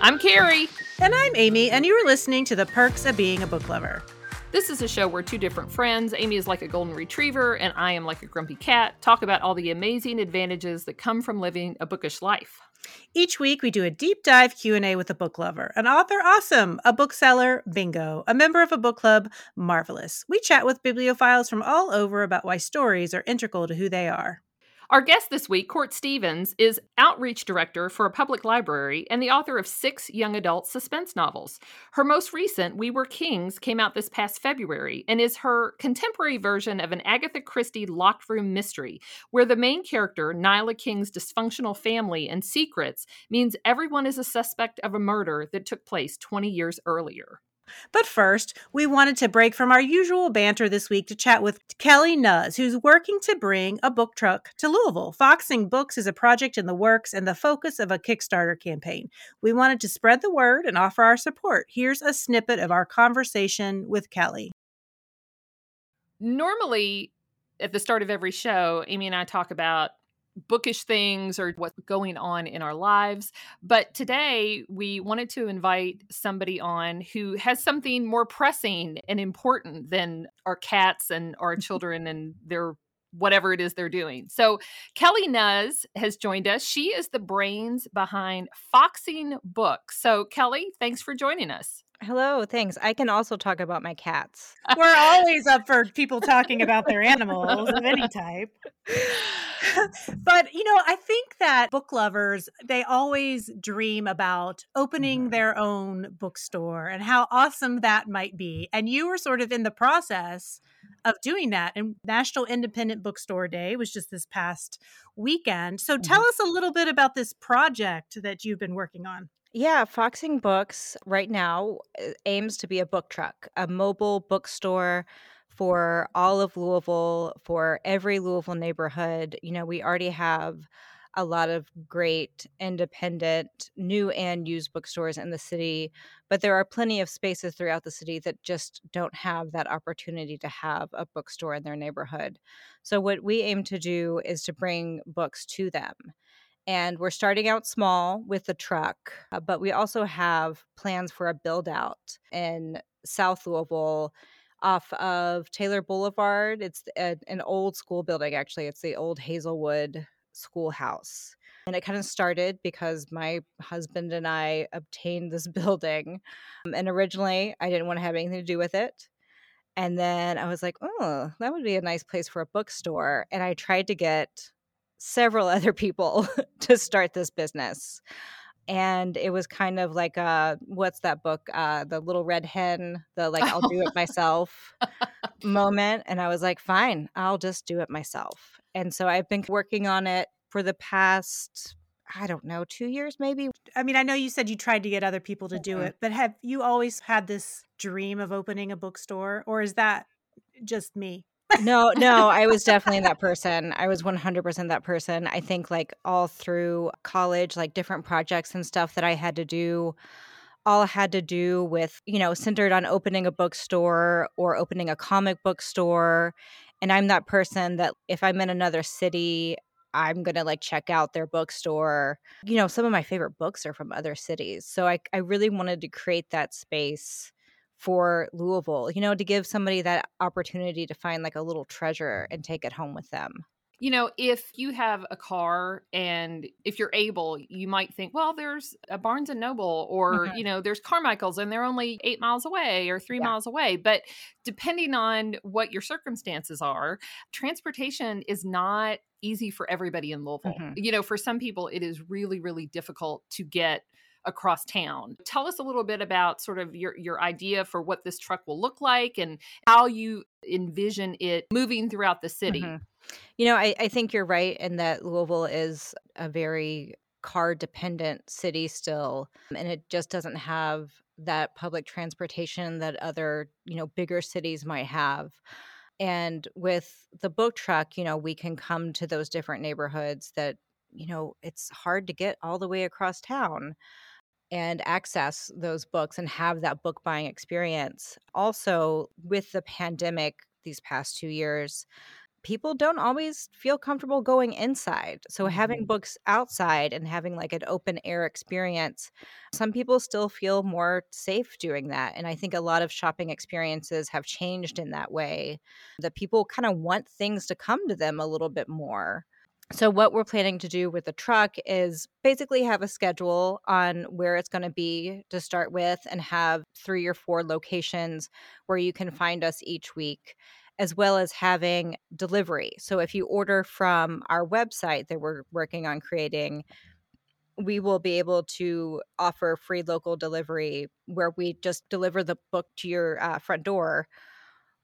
I'm Carrie. And I'm Amy, and you're listening to The Perks of Being a Book Lover. This is a show where two different friends, Amy is like a golden retriever and I am like a grumpy cat, talk about all the amazing advantages that come from living a bookish life. Each week we do a deep dive Q&A with a book lover, an author awesome, a bookseller bingo, a member of a book club marvelous. We chat with bibliophiles from all over about why stories are integral to who they are. Our guest this week, Court Stevens, is outreach director for a public library and the author of six young adult suspense novels. Her most recent, We Were Kings, came out this past February and is her contemporary version of an Agatha Christie locked room mystery, where the main character, Nyla King's dysfunctional family and secrets, means everyone is a suspect of a murder that took place 20 years earlier. But first, we wanted to break from our usual banter this week to chat with Kelly Nuz, who's working to bring a book truck to Louisville. Foxing Books is a project in the works and the focus of a Kickstarter campaign. We wanted to spread the word and offer our support. Here's a snippet of our conversation with Kelly. Normally, at the start of every show, Amy and I talk about bookish things or what's going on in our lives. But today we wanted to invite somebody on who has something more pressing and important than our cats and our mm-hmm. children and their whatever it is they're doing. So Kelly Nuz has joined us. She is the brains behind Foxing Books. So Kelly, thanks for joining us. Hello, thanks. I can also talk about my cats. We're always up for people talking about their animals of any type. but, you know, I think that book lovers, they always dream about opening mm-hmm. their own bookstore and how awesome that might be. And you were sort of in the process of doing that. And National Independent Bookstore Day was just this past weekend. So tell mm-hmm. us a little bit about this project that you've been working on. Yeah, Foxing Books right now uh, aims to be a book truck, a mobile bookstore for all of Louisville, for every Louisville neighborhood. You know, we already have a lot of great independent new and used bookstores in the city, but there are plenty of spaces throughout the city that just don't have that opportunity to have a bookstore in their neighborhood. So, what we aim to do is to bring books to them and we're starting out small with the truck, uh, but we also have plans for a build out in South Louisville off of Taylor Boulevard. It's a, an old school building, actually. It's the old Hazelwood schoolhouse. And it kind of started because my husband and I obtained this building. Um, and originally, I didn't want to have anything to do with it. And then I was like, oh, that would be a nice place for a bookstore. And I tried to get several other people to start this business. And it was kind of like uh what's that book uh the little red hen the like i'll do it myself moment? And i was like fine i'll just do it myself. And so i've been working on it for the past i don't know 2 years maybe. I mean i know you said you tried to get other people to do it but have you always had this dream of opening a bookstore or is that just me no, no, I was definitely that person. I was 100% that person. I think like all through college, like different projects and stuff that I had to do all had to do with, you know, centered on opening a bookstore or opening a comic book store. And I'm that person that if I'm in another city, I'm going to like check out their bookstore. You know, some of my favorite books are from other cities. So I, I really wanted to create that space for Louisville, you know, to give somebody that opportunity to find like a little treasure and take it home with them. You know, if you have a car and if you're able, you might think, well, there's a Barnes and Noble or, mm-hmm. you know, there's Carmichael's and they're only eight miles away or three yeah. miles away. But depending on what your circumstances are, transportation is not easy for everybody in Louisville. Mm-hmm. You know, for some people, it is really, really difficult to get across town. Tell us a little bit about sort of your your idea for what this truck will look like and how you envision it moving throughout the city. Mm-hmm. You know, I, I think you're right in that Louisville is a very car dependent city still, and it just doesn't have that public transportation that other, you know, bigger cities might have. And with the book truck, you know, we can come to those different neighborhoods that, you know, it's hard to get all the way across town and access those books and have that book buying experience. Also, with the pandemic these past two years, people don't always feel comfortable going inside. So having Mhm. books outside and having like an open air experience, some people still feel more safe doing that. And I think a lot of shopping experiences have changed in that way that people kind of want things to come to them a little bit more. So, what we're planning to do with the truck is basically have a schedule on where it's going to be to start with and have three or four locations where you can find us each week, as well as having delivery. So, if you order from our website that we're working on creating, we will be able to offer free local delivery where we just deliver the book to your uh, front door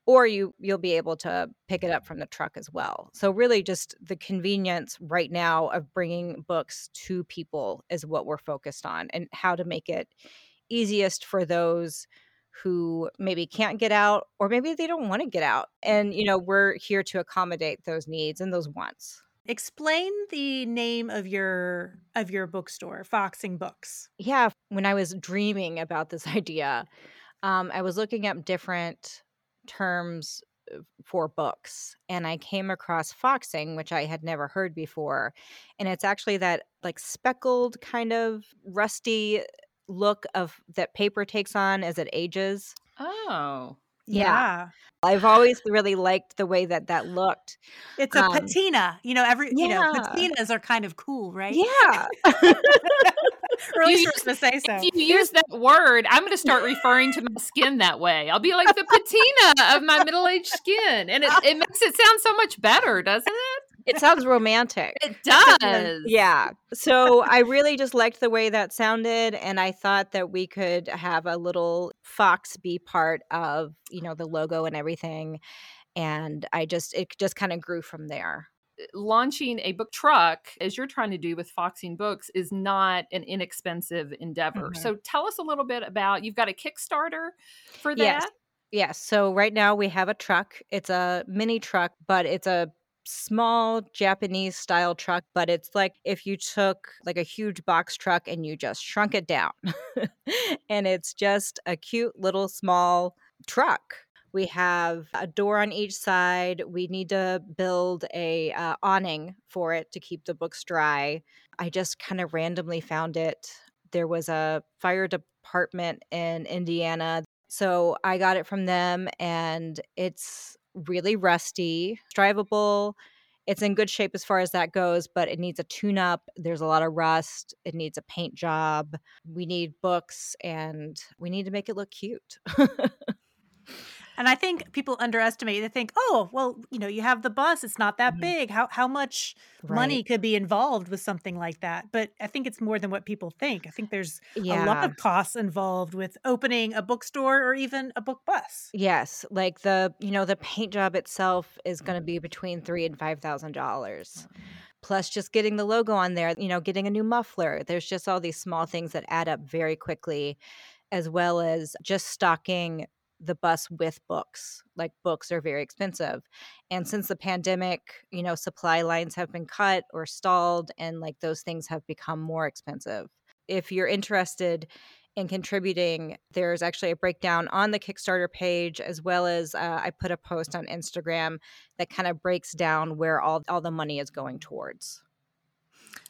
or you you'll be able to pick it up from the truck as well. So really just the convenience right now of bringing books to people is what we're focused on and how to make it easiest for those who maybe can't get out or maybe they don't want to get out. And you know, we're here to accommodate those needs and those wants. Explain the name of your of your bookstore, Foxing Books. Yeah, when I was dreaming about this idea, um, I was looking up different terms uh, for books and I came across foxing, which I had never heard before. And it's actually that like speckled kind of rusty look of that paper takes on as it ages. Oh. Yeah. I've always really liked the way that that looked. It's a Um, patina. You know, every you know, patinas are kind of cool, right? Yeah. or You to say so. If you use that word, I'm going to start referring to my skin that way. I'll be like the patina of my middle aged skin. And it, it makes it sound so much better, doesn't it? it sounds romantic. It does. Yeah. So I really just liked the way that sounded and I thought that we could have a little fox be part of, you know, the logo and everything. And I just it just kind of grew from there. Launching a book truck, as you're trying to do with Foxing Books, is not an inexpensive endeavor. Mhm. So tell us a little bit about you've got a Kickstarter for that. Yes. Yes. So right now we have a truck. It's a mini truck, but it's a small Japanese style truck, but it's like if you took like a huge box truck and you just shrunk it down. and it's just a cute little small truck. We have a door on each side. We need to build a uh, awning for it to keep the books dry. I just kind of randomly found it. There was a fire department in Indiana so I got it from them and it's really rusty, drivable. It's in good shape as far as that goes, but it needs a tune up. There's a lot of rust. It needs a paint job. We need books and we need to make it look cute. And I think people underestimate. They think, "Oh, well, you know, you have the bus; it's not that Mhm. big. How how much money could be involved with something like that?" But I think it's more than what people think. I think there's a lot of costs involved with opening a bookstore or even a book bus. Yes, like the you know the paint job itself is going to be between three and five thousand dollars. Plus, just getting the logo on there, you know, getting a new muffler. There's just all these small things that add up very quickly, as well as just stocking the bus with books. Like books are very expensive, and since the pandemic, you know, supply lines have been cut or stalled, and like those things have become more expensive. If you're interested in contributing, there's actually a breakdown on the Kickstarter page, as well as uh, I put a post on Instagram that kind of breaks down where all, all the money is going towards.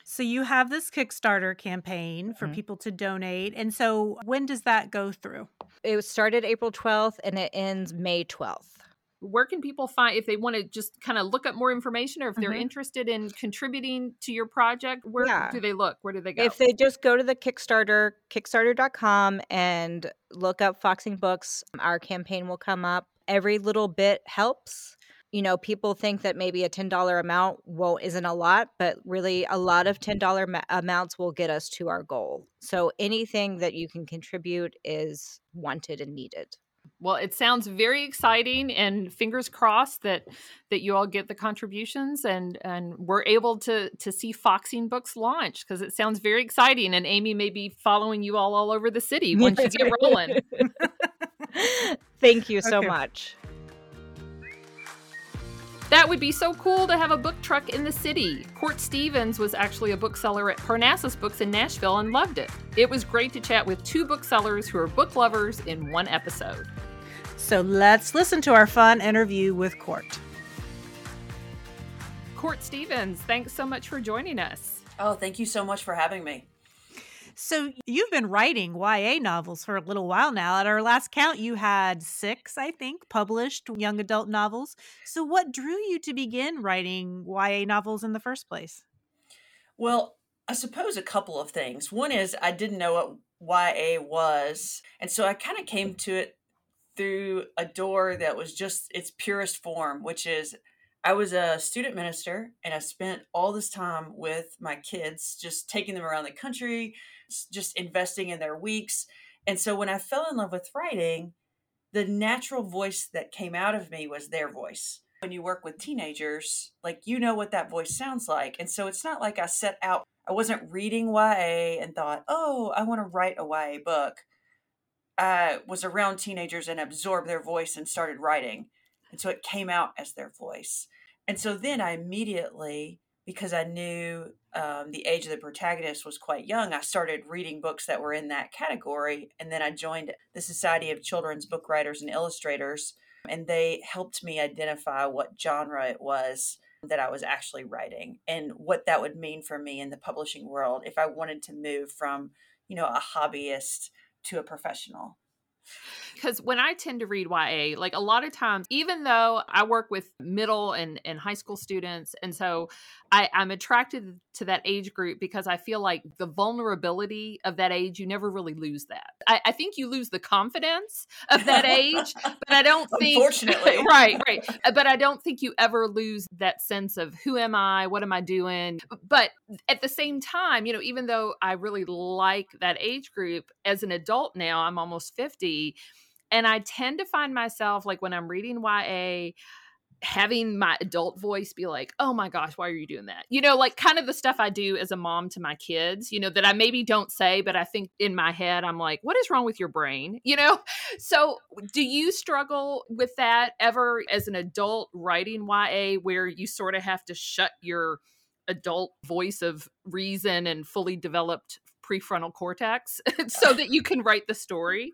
So you have this Kickstarter campaign for Mhm. people to donate. And so when does that go through? It was started April 12th and it ends May 12th. Where can people find if they want to just kind of look up more information or if they're Mhm. interested in contributing to your project? Where Yeah. do they look? Where do they go? If they just go to the Kickstarter, kickstarter.com, and look up Foxing Books, our campaign will come up. Every little bit helps. You know, people think that maybe a $10 amount won't isn't a lot, but really a lot of mm-hmm. $10 ma- amounts will get us to our goal. So anything that you can contribute is wanted and needed. Well, it sounds very exciting, and fingers crossed that that you all get the contributions and and we're able to to see Foxing Books launch because it sounds very exciting. And Amy may be following you all all over the city once you get rolling. Thank you so Okay. much. That would be so cool to have a book truck in the city. Court Stevens was actually a bookseller at Parnassus Books in Nashville and loved it. It was great to chat with two booksellers who are book lovers in one episode. So let's listen to our fun interview with Court. Court Stevens, thanks so much for joining us. Oh, thank you so much for having me. So you've been writing YA novels for a little while now. At our last count, you had six, I think, published young adult novels. So what drew you to begin writing YA novels in the first place? Well, I suppose a couple of things. One is I didn't know what YA was. And so I kind of came to it through a door that was just its purest form, which is I was a student minister and I spent all this time with my kids, just taking them around the country, just investing in their weeks. And so when I fell in love with writing, the natural voice that came out of me was their voice. When you work with teenagers, like you know what that voice sounds like. And so it's not like I set out, I wasn't reading YA and thought, oh, I want to write a YA book. I was around teenagers and absorbed their voice and started writing. And so it came out as their voice. And so then I immediately, because I knew um, the age of the protagonist was quite young, I started reading books that were in that category. And then I joined the Society of Children's Book Writers and Illustrators, and they helped me identify what genre it was that I was actually writing and what that would mean for me in the publishing world if I wanted to move from, you know, a hobbyist to a professional because when I tend to read YA, like a lot of times, even though I work with middle and, and high school students, and so I, I'm attracted to that age group because I feel like the vulnerability of that age, you never really lose that. I, I think you lose the confidence of that age, but I don't think, unfortunately, right, right. Uh, but I don't think you ever lose that sense of who am I, what am I doing. But at the same time, you know, even though I really like that age group, as an adult now, I'm almost 50 and I tend to find myself like when I'm reading YA, having my adult voice be like, oh my gosh, why are you doing that? You know, like kind of the stuff I do as a mom to my kids, you know, that I maybe don't say, but I think in my head, I'm like, what is wrong with your brain? You know? So do you struggle with that ever as an adult writing YA where you sort of have to shut your adult voice of reason and fully developed prefrontal cortex so that you can write the story?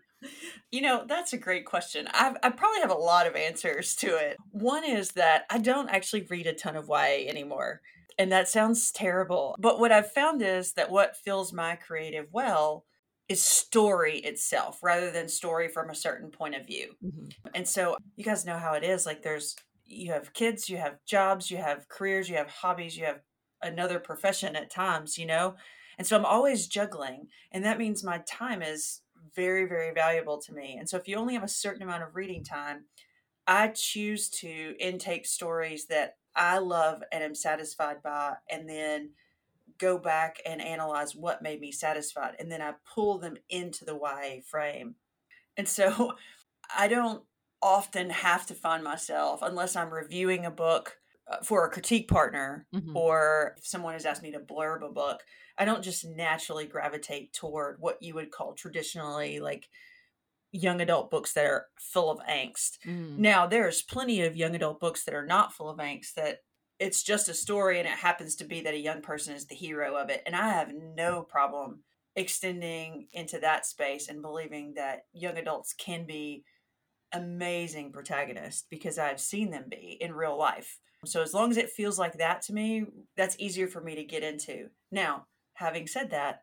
You know, that's a great question. I've, I probably have a lot of answers to it. One is that I don't actually read a ton of YA anymore. And that sounds terrible. But what I've found is that what fills my creative well is story itself rather than story from a certain point of view. Mm-hmm. And so you guys know how it is. Like there's, you have kids, you have jobs, you have careers, you have hobbies, you have another profession at times, you know? And so I'm always juggling. And that means my time is very, very valuable to me. And so if you only have a certain amount of reading time, I choose to intake stories that I love and am satisfied by, and then go back and analyze what made me satisfied. And then I pull them into the YA frame. And so I don't often have to find myself, unless I'm reviewing a book for a critique partner mm-hmm. or if someone has asked me to blurb a book, I don't just naturally gravitate toward what you would call traditionally like young adult books that are full of angst. Mm. Now, there's plenty of young adult books that are not full of angst that it's just a story and it happens to be that a young person is the hero of it. And I have no problem extending into that space and believing that young adults can be amazing protagonists because I've seen them be in real life. So as long as it feels like that to me, that's easier for me to get into. Now, having said that,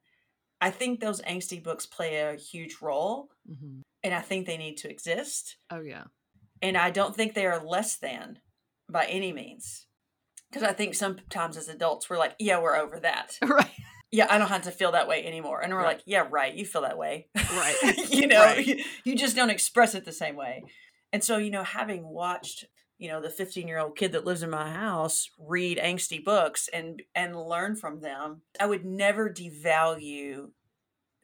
I think those angsty books play a huge role mm-hmm. and I think they need to exist. Oh, yeah. And I don't think they are less than by any means. Because I think sometimes as adults, we're like, yeah, we're over that. Right. Yeah, I don't have to feel that way anymore. And we're right. like, yeah, right. You feel that way. Right. you know, right. You, you just don't express it the same way. And so, you know, having watched you know the 15 year old kid that lives in my house read angsty books and and learn from them i would never devalue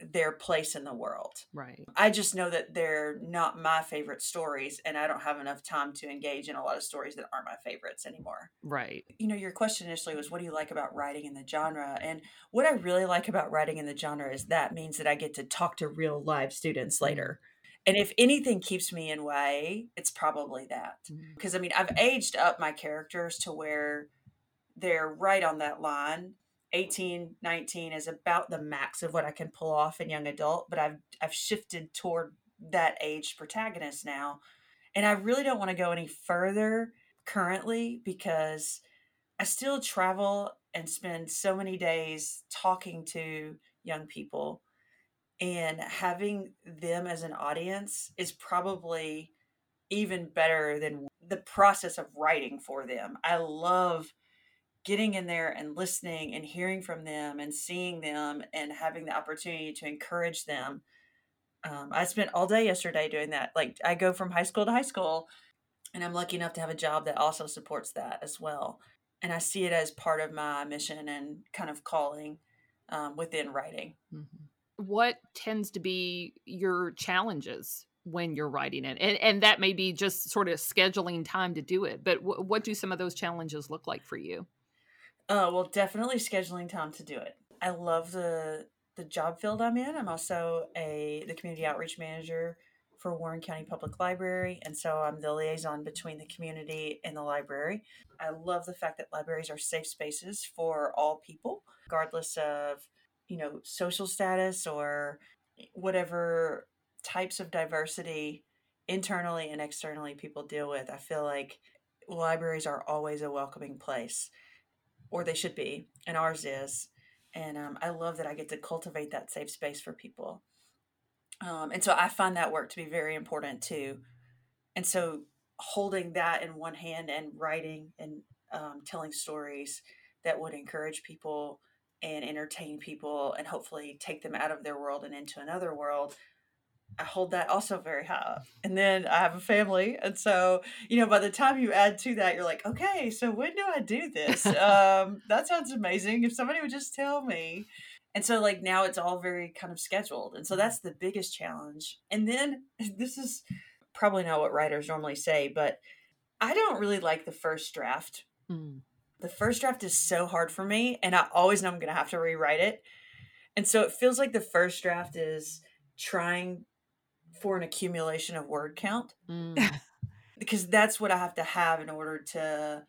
their place in the world right i just know that they're not my favorite stories and i don't have enough time to engage in a lot of stories that aren't my favorites anymore right you know your question initially was what do you like about writing in the genre and what i really like about writing in the genre is that means that i get to talk to real live students later mm-hmm and if anything keeps me in way, it's probably that. Because mm-hmm. I mean, I've aged up my characters to where they're right on that line. 18, 19 is about the max of what I can pull off in young adult, but I've I've shifted toward that age protagonist now. And I really don't want to go any further currently because I still travel and spend so many days talking to young people and having them as an audience is probably even better than the process of writing for them. I love getting in there and listening and hearing from them and seeing them and having the opportunity to encourage them. Um, I spent all day yesterday doing that. Like I go from high school to high school, and I'm lucky enough to have a job that also supports that as well. And I see it as part of my mission and kind of calling um, within writing. Mm-hmm. What tends to be your challenges when you're writing it and and that may be just sort of scheduling time to do it but w- what do some of those challenges look like for you uh well definitely scheduling time to do it. I love the the job field i'm in. I'm also a the community outreach manager for warren county public library and so i'm the liaison between the community and the library. I love the fact that libraries are safe spaces for all people regardless of you know social status or whatever types of diversity internally and externally people deal with. I feel like libraries are always a welcoming place, or they should be, and ours is. And um, I love that I get to cultivate that safe space for people. Um, and so I find that work to be very important too. And so holding that in one hand and writing and um, telling stories that would encourage people and entertain people and hopefully take them out of their world and into another world I hold that also very high up. And then I have a family. And so, you know, by the time you add to that, you're like, okay, so when do I do this? um, that sounds amazing. If somebody would just tell me. And so, like, now it's all very kind of scheduled. And so that's the biggest challenge. And then this is probably not what writers normally say, but I don't really like the first draft. Mm. The first draft is so hard for me. And I always know I'm going to have to rewrite it. And so it feels like the first draft is trying for an accumulation of word count mm. because that's what I have to have in order to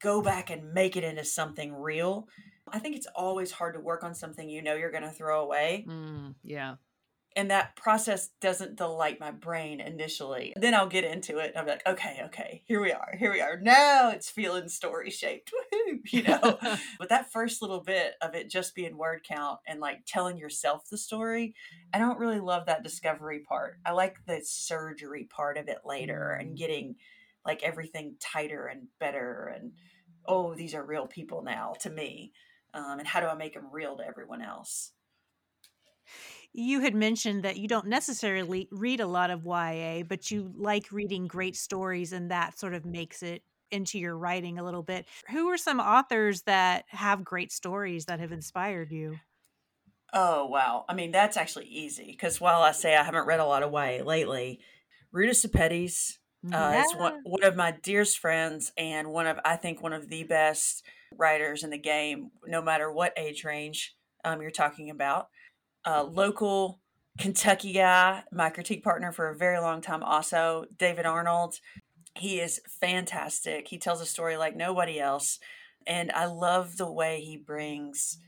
go back and make it into something real. I think it's always hard to work on something you know you're going to throw away. Mm, yeah and that process doesn't delight my brain initially. Then I'll get into it and I'm like, okay, okay, here we are, here we are. Now it's feeling story shaped, you know. but that first little bit of it just being word count and like telling yourself the story, I don't really love that discovery part. I like the surgery part of it later and mm. getting like everything tighter and better and oh, these are real people now to me. Um, and how do I make them real to everyone else? You had mentioned that you don't necessarily read a lot of YA, but you like reading great stories, and that sort of makes it into your writing a little bit. Who are some authors that have great stories that have inspired you? Oh, wow. I mean, that's actually easy because while I say I haven't read a lot of YA lately, Ruta Sepetys uh, yeah. is one, one of my dearest friends and one of, I think, one of the best writers in the game, no matter what age range um, you're talking about a local Kentucky guy, my critique partner for a very long time, also David Arnold. He is fantastic. He tells a story like nobody else. And I love the way he brings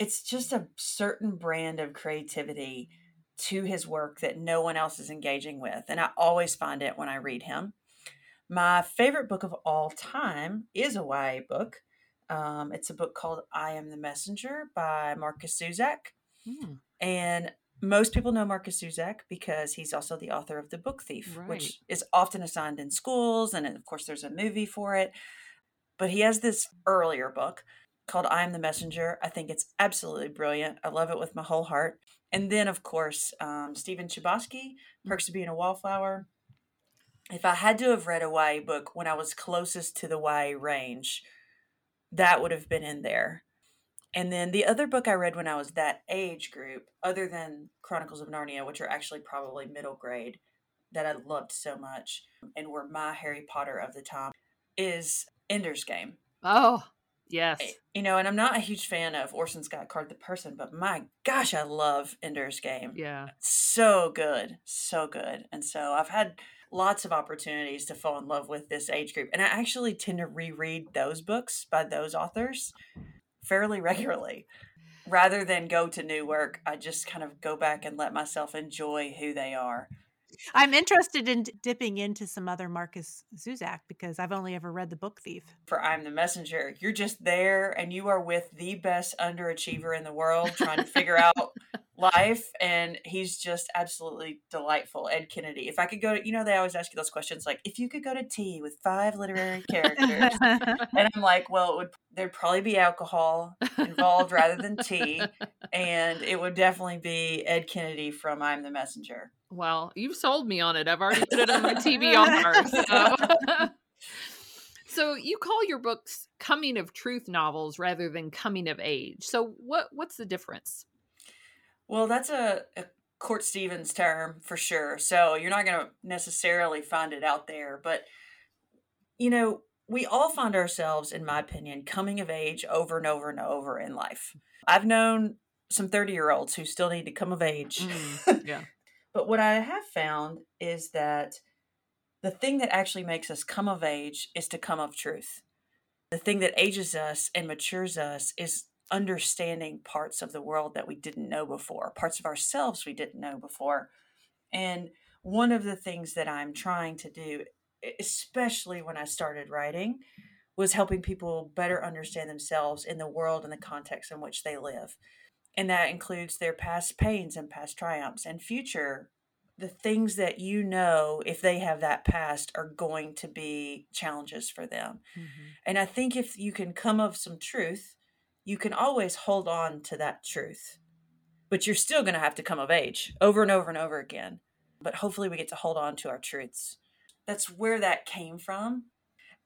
it's just a certain brand of creativity to his work that no one else is engaging with. And I always find it when I read him. My favorite book of all time is a YA book. Um, it's a book called I Am the Messenger by Markus Zusak. Hmm. And most people know Markus Zusak because he's also the author of The Book Thief, right. which is often assigned in schools. And of course, there's a movie for it. But he has this earlier book called I Am the Messenger. I think it's absolutely brilliant. I love it with my whole heart. And then, of course, um, Stephen Chbosky, Perks of Being a Wallflower. If I had to have read a YA book when I was closest to the YA range, that would have been in there. And then the other book I read when I was that age group, other than Chronicles of Narnia, which are actually probably middle grade, that I loved so much and were my Harry Potter of the time, is Ender's Game. Oh, eh, yes. You know, and I'm not a huge fan of Orson Scott Card the Person, but my gosh, I love Ender's Game. Yeah. So good. So good. And so I've had lots of opportunities to fall in love with this age group. And I actually tend to reread those books by those authors fairly regularly. Rather than go to new work, I just kind of go back and let myself enjoy who they are. I'm interested in dipping into some other Markus Zusak because I've only ever read The Book Thief. For I'm the Messenger, you're just there and you are with the best underachiever in the world trying to figure out life and he's just absolutely delightful ed kennedy if i could go to you know they always ask you those questions like if you could go to tea with five literary characters and i'm like well it would there'd probably be alcohol involved rather than tea and it would definitely be ed kennedy from i'm the messenger well you've sold me on it i've already put it on my TV tbr so. so you call your books coming of truth novels rather than coming of age so what what's the difference well, that's a, a Court Stevens term for sure. So you're not going to necessarily find it out there. But, you know, we all find ourselves, in my opinion, coming of age over and over and over in life. I've known some 30 year olds who still need to come of age. Mm, yeah. but what I have found is that the thing that actually makes us come of age is to come of truth. The thing that ages us and matures us is understanding parts of the world that we didn't know before, parts of ourselves we didn't know before. And one of the things that I'm trying to do, especially when I started writing, was helping people better understand themselves in the world and the context in which they live. And that includes their past pains and past triumphs and future the things that you know if they have that past are going to be challenges for them. Mm-hmm. And I think if you can come of some truth you can always hold on to that truth. But you're still going to have to come of age over and over and over again. But hopefully, we get to hold on to our truths. That's where that came from,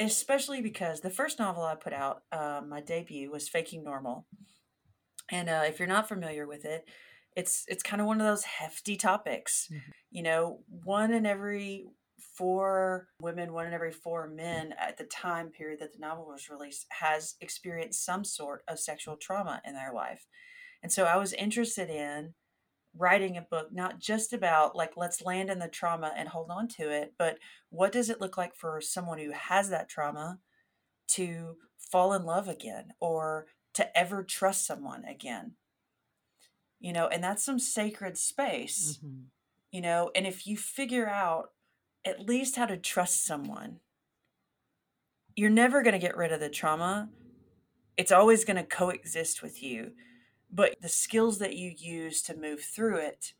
especially because the first novel I put out, uh, my debut, was Faking Normal. And uh, if you're not familiar with it, it's it's kind of one of those hefty topics. Mm-hmm. You know, one in every four women, one in every four men at the time period that the novel was released has experienced some sort of sexual trauma in their life. And so I was interested in writing a book not just about like let's land in the trauma and hold on to it, but what does it look like for someone who has that trauma to fall in love again or to ever trust someone again? You know, and that's some sacred space. Mm-hmm. You know, and if you figure out at least how to trust someone. You're never going to get rid of the trauma. It's always going to coexist with you. But the skills that you use to move through it,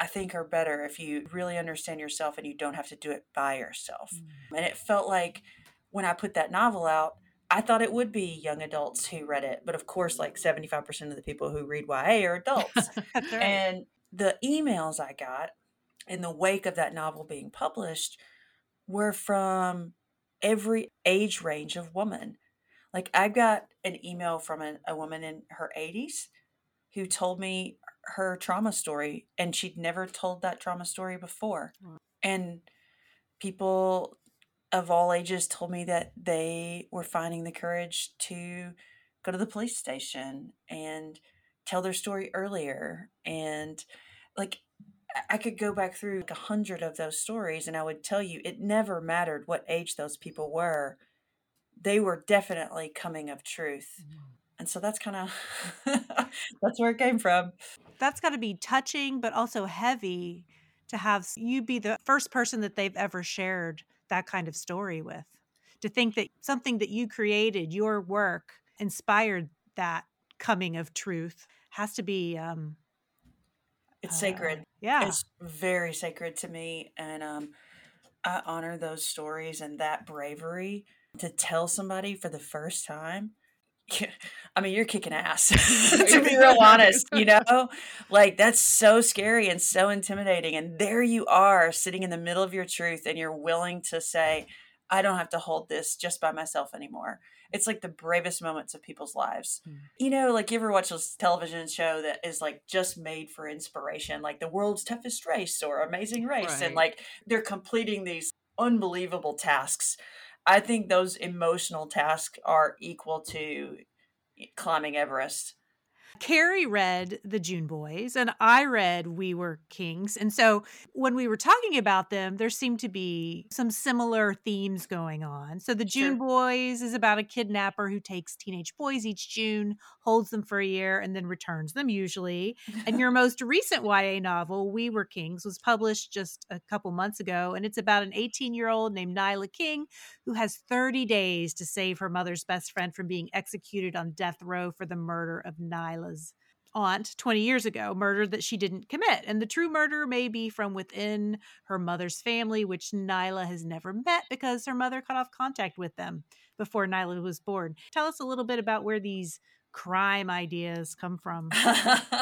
I think, are better if you really understand yourself and you don't have to do it by yourself. Mm. And it felt like when I put that novel out, I thought it would be young adults who read it. But of course, like 75% of the people who read YA are adults. right. And the emails I got in the wake of that novel being published were from every age range of woman. Like I got an email from a, a woman in her 80s who told me her trauma story and she'd never told that trauma story before. And people of all ages told me that they were finding the courage to go to the police station and tell their story earlier and like I could go back through like a hundred of those stories and I would tell you it never mattered what age those people were. They were definitely coming of truth. Mm-hmm. And so that's kind of that's where it came from. That's got to be touching but also heavy to have you be the first person that they've ever shared that kind of story with. To think that something that you created, your work inspired that coming of truth has to be um it's sacred. Yeah. It's very sacred to me. And um, I honor those stories and that bravery to tell somebody for the first time. I mean, you're kicking ass, to be real honest, you know? Like, that's so scary and so intimidating. And there you are sitting in the middle of your truth, and you're willing to say, I don't have to hold this just by myself anymore it's like the bravest moments of people's lives. Mm. You know, like you ever watch a television show that is like just made for inspiration, like the world's toughest race or amazing race, right. and like they're completing these unbelievable tasks. I think those emotional tasks are equal to climbing Everest. Carrie read The June Boys and I read We Were Kings. And so when we were talking about them, there seemed to be some similar themes going on. So The June Sure. Boys is about a kidnapper who takes teenage boys each June, holds them for a year, and then returns them usually. And your most recent YA novel, We Were Kings, was published just a couple months ago. And it's about an 18 year old named Nyla King who has 30 days to save her mother's best friend from being executed on death row for the murder of Nyla's aunt 20 years ago, murder that she didn't commit. And the true murder may be from within her mother's family, which Nyla has never met because her mother cut off contact with them before Nyla was born. Tell us a little bit about where these crime ideas come from.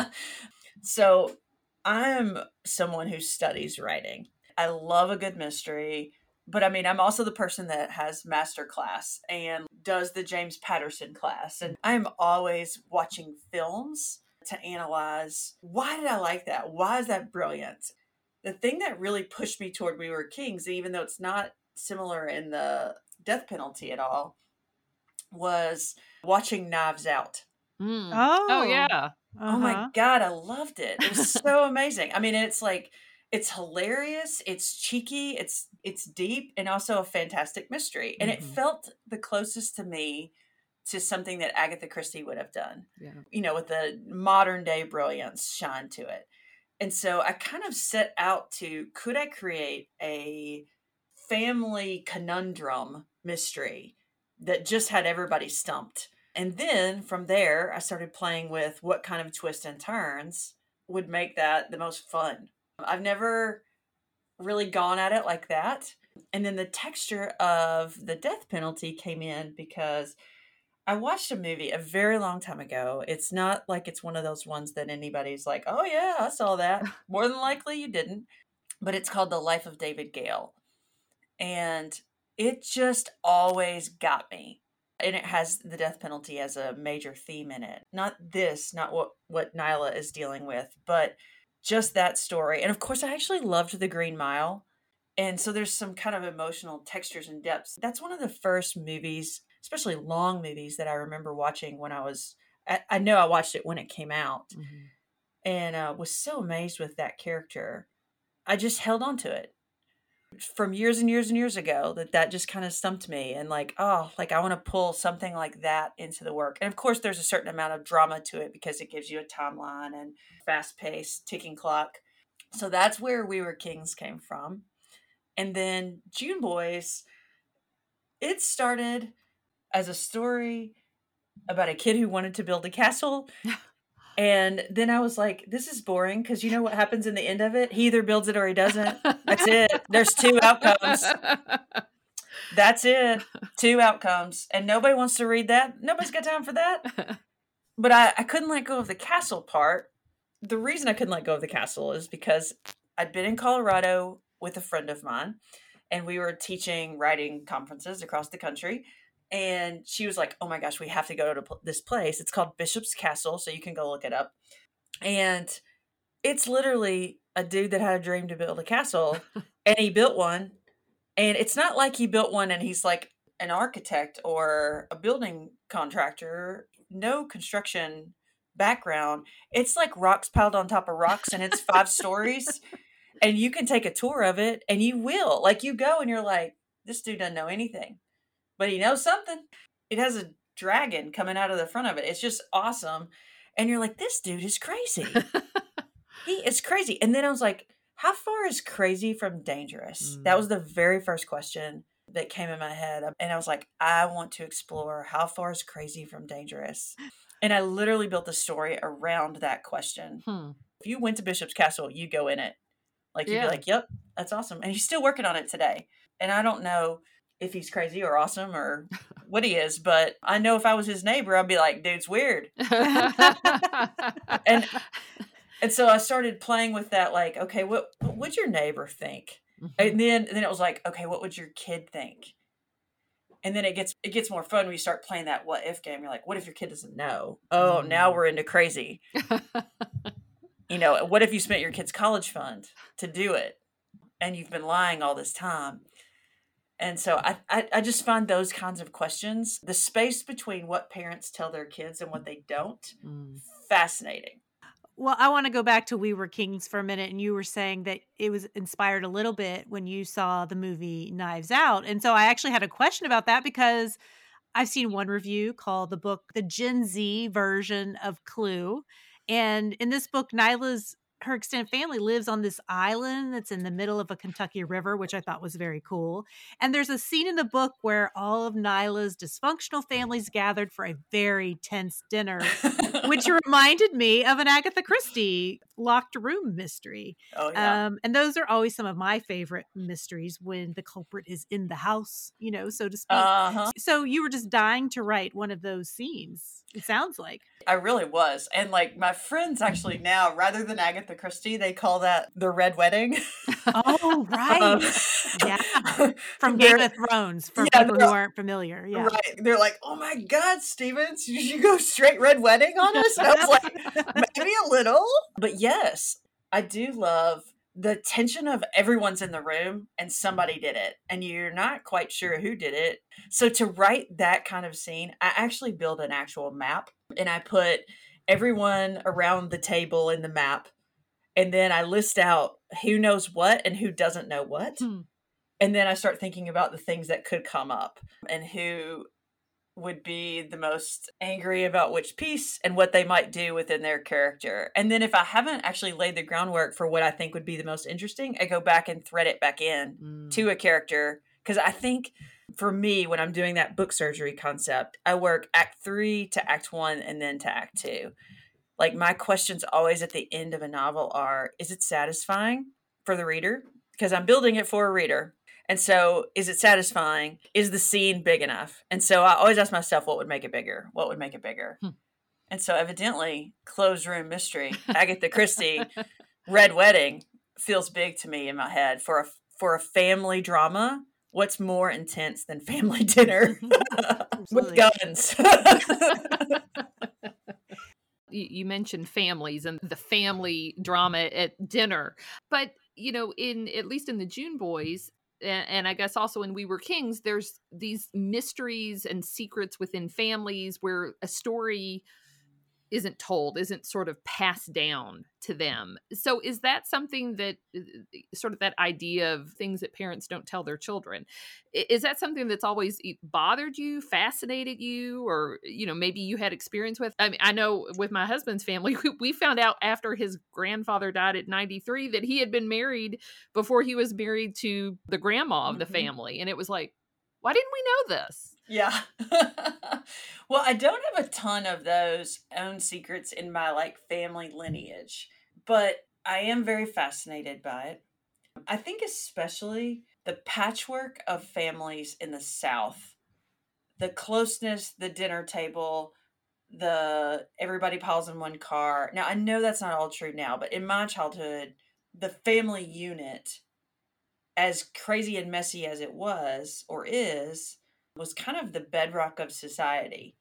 so I'm someone who studies writing. I love a good mystery, but I mean, I'm also the person that has master class and does the James Patterson class. And I'm always watching films to analyze why did I like that? Why is that brilliant? The thing that really pushed me toward We Were Kings, even though it's not similar in the death penalty at all, was watching Knives Out. Mm. Oh, Oh, yeah. Oh my uh-huh. god, I loved it. It was so amazing. I mean, it's like it's hilarious, it's cheeky, it's it's deep and also a fantastic mystery. And it Mhm. felt the closest to me to something that Agatha Christie would have done. Yeah. You know, with the modern day brilliance shine to it. And so I kind of set out to could I create a family conundrum mystery that just had everybody stumped? And then from there, I started playing with what kind of twists and turns would make that the most fun. I've never really gone at it like that. And then the texture of the death penalty came in because I watched a movie a very long time ago. It's not like it's one of those ones that anybody's like, oh, yeah, I saw that. More than likely you didn't. But it's called The Life of David Gale. And it just always got me and it has the death penalty as a major theme in it. Not this, not what what Nyla is dealing with, but just that story. And of course, I actually loved The Green Mile. And so there's some kind of emotional textures and depths. That's one of the first movies, especially long movies, that I remember watching when I was. I, I know I watched it when it came out, Mhm. and uh, was so amazed with that character. I just held on to it from years and years and years ago that that just kind of stumped me and like oh like i want to pull something like that into the work. And of course there's a certain amount of drama to it because it gives you a timeline and fast paced ticking clock. So that's where we were kings came from. And then june boys it started as a story about a kid who wanted to build a castle and then i was like this is boring because you know what happens in the end of it he either builds it or he doesn't that's it there's two outcomes that's it. Two outcomes. And nobody wants to read that. Nobody's got time for that. But I, I couldn't let go of the castle part. The reason I couldn't let go of the castle is because I'd been in Colorado with a friend of mine and we were teaching writing conferences across the country. And she was like, Oh my gosh, we have to go to this place. It's called Bishop's Castle. So you can go look it up. And it's literally a dude that had a dream to build a castle and he built one and it's not like he built one and he's like an architect or a building contractor, no construction background. It's like rocks piled on top of rocks and it's five stories. And you can take a tour of it and you will. Like you go and you're like, this dude doesn't know anything, but he knows something. It has a dragon coming out of the front of it. It's just awesome. And you're like, this dude is crazy. he is crazy. And then I was like, how far is crazy from dangerous? That Mm. was the very first question that came in my head. And I was like, I want to explore how far is crazy from dangerous? And I literally built the story around that question. Hmm. If you went to Bishop's Castle, you go in it. Like you'd Yeah. be like, Yep, that's awesome. And he's still working on it today. And I don't know if he's crazy or awesome or what he is, but I know if I was his neighbor, I'd be like, dude's weird. And and so I started playing with that, like, okay, what, what would your neighbor think? Mhm. And then and then it was like, okay, what would your kid think? And then it gets it gets more fun when you start playing that what if game. You're like, what if your kid doesn't know? Oh, now Mm. we're into crazy. You know, what if you spent your kid's college fund to do it and you've been lying all this time? And so I, I, I just find those kinds of questions, the space between what parents tell their kids and what they don't, Mm. fascinating. Well, I want to go back to We Were Kings for a minute. And you were saying that it was inspired a little bit when you saw the movie Knives Out. And so I actually had a question about that because I've seen one review called the book The Gen Z version of Clue. And in this book, Nyla's her extended family lives on this island that's in the middle of a Kentucky river, which I thought was very cool. And there's a scene in the book where all of Nyla's dysfunctional families gathered for a very tense dinner, which reminded me of an Agatha Christie locked room mystery. Oh yeah. Um, and those are always some of my favorite mysteries when the culprit is in the house, you know, so to speak. Uh-huh. So you were just dying to write one of those scenes. It sounds like. I really was. And like my friends actually now, rather than Agatha Christie, they call that the Red Wedding. Oh, right. Um, yeah. From Game of Thrones for Yeah, people who aren't familiar. Yeah. Right. They're like, oh my God, Stevens, you should go straight red wedding on us. And I was like, maybe a little. But yes, I do love the tension of everyone's in the room and somebody did it and you're not quite sure who did it. So to write that kind of scene, I actually build an actual map and I put everyone around the table in the map and then I list out who knows what and who doesn't know what. Hmm. And then I start thinking about the things that could come up and who would be the most angry about which piece and what they might do within their character. And then if I haven't actually laid the groundwork for what I think would be the most interesting, I go back and thread it back in Mm. to a character because I think for me when I'm doing that book surgery concept, I work act 3 to act 1 and then to act 2. Like my questions always at the end of a novel are is it satisfying for the reader? Because I'm building it for a reader. And so, is it satisfying? Is the scene big enough? And so, I always ask myself, what would make it bigger? What would make it bigger? Hmm. And so, evidently, closed room mystery, Agatha Christie, Red Wedding feels big to me in my head for a for a family drama. What's more intense than family dinner with guns? you, you mentioned families and the family drama at dinner but you know in at least in the june boys and, i guess also in we were kings there's these mysteries and secrets within families where a story isn't told isn't sort of passed down to them. So is that something that uh, sort of that idea of things that parents don't tell their children is that something that's always bothered you fascinated you or you know maybe you had experience with? I mean i know with my husband's family we, we found out after his grandfather died at 93 that he had been married before he was married to the grandma of the Mhm. family and it was like why didn't we know this Yeah. well, I don't have a ton of those own secrets in my like family lineage, but I am very fascinated by it. I think especially the patchwork of families in the South, the closeness, the dinner table, the everybody piles in one car. Now, I know that's not all true now, but in my childhood, the family unit as crazy and messy as it was or is was kind of the bedrock of society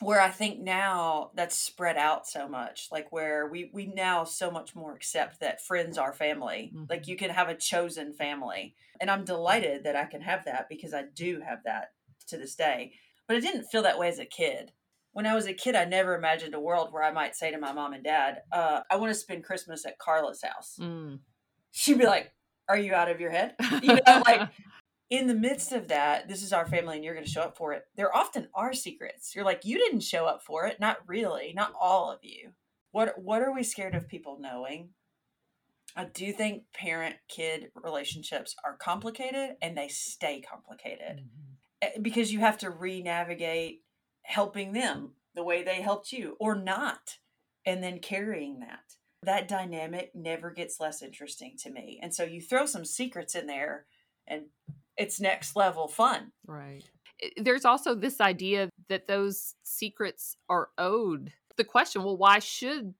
where i think now that's spread out so much like where we we now so much more accept that friends are family like Mhm. you can have a chosen family. And i'm delighted that i can have that because i do have that to this day. But it didn't feel that way as a kid. When i was a kid i never imagined a world where i might say to my mom and dad uh, i want to spend christmas at carla's house. Mm. she'd be like are you out of your head? You know like in the midst of that, this is our family and you're going to show up for it. There often are secrets. You're like, you didn't show up for it. Not really. Not all of you. What what are we scared of people knowing? I do think parent kid relationships are complicated and they stay complicated Eh, because you have to re-navigate helping them the way they helped you or not and then carrying that. That dynamic never gets less interesting to me. And so you throw some secrets in there and it's next level fun. Right. There's also this idea that those secrets are owed. The question, well, why should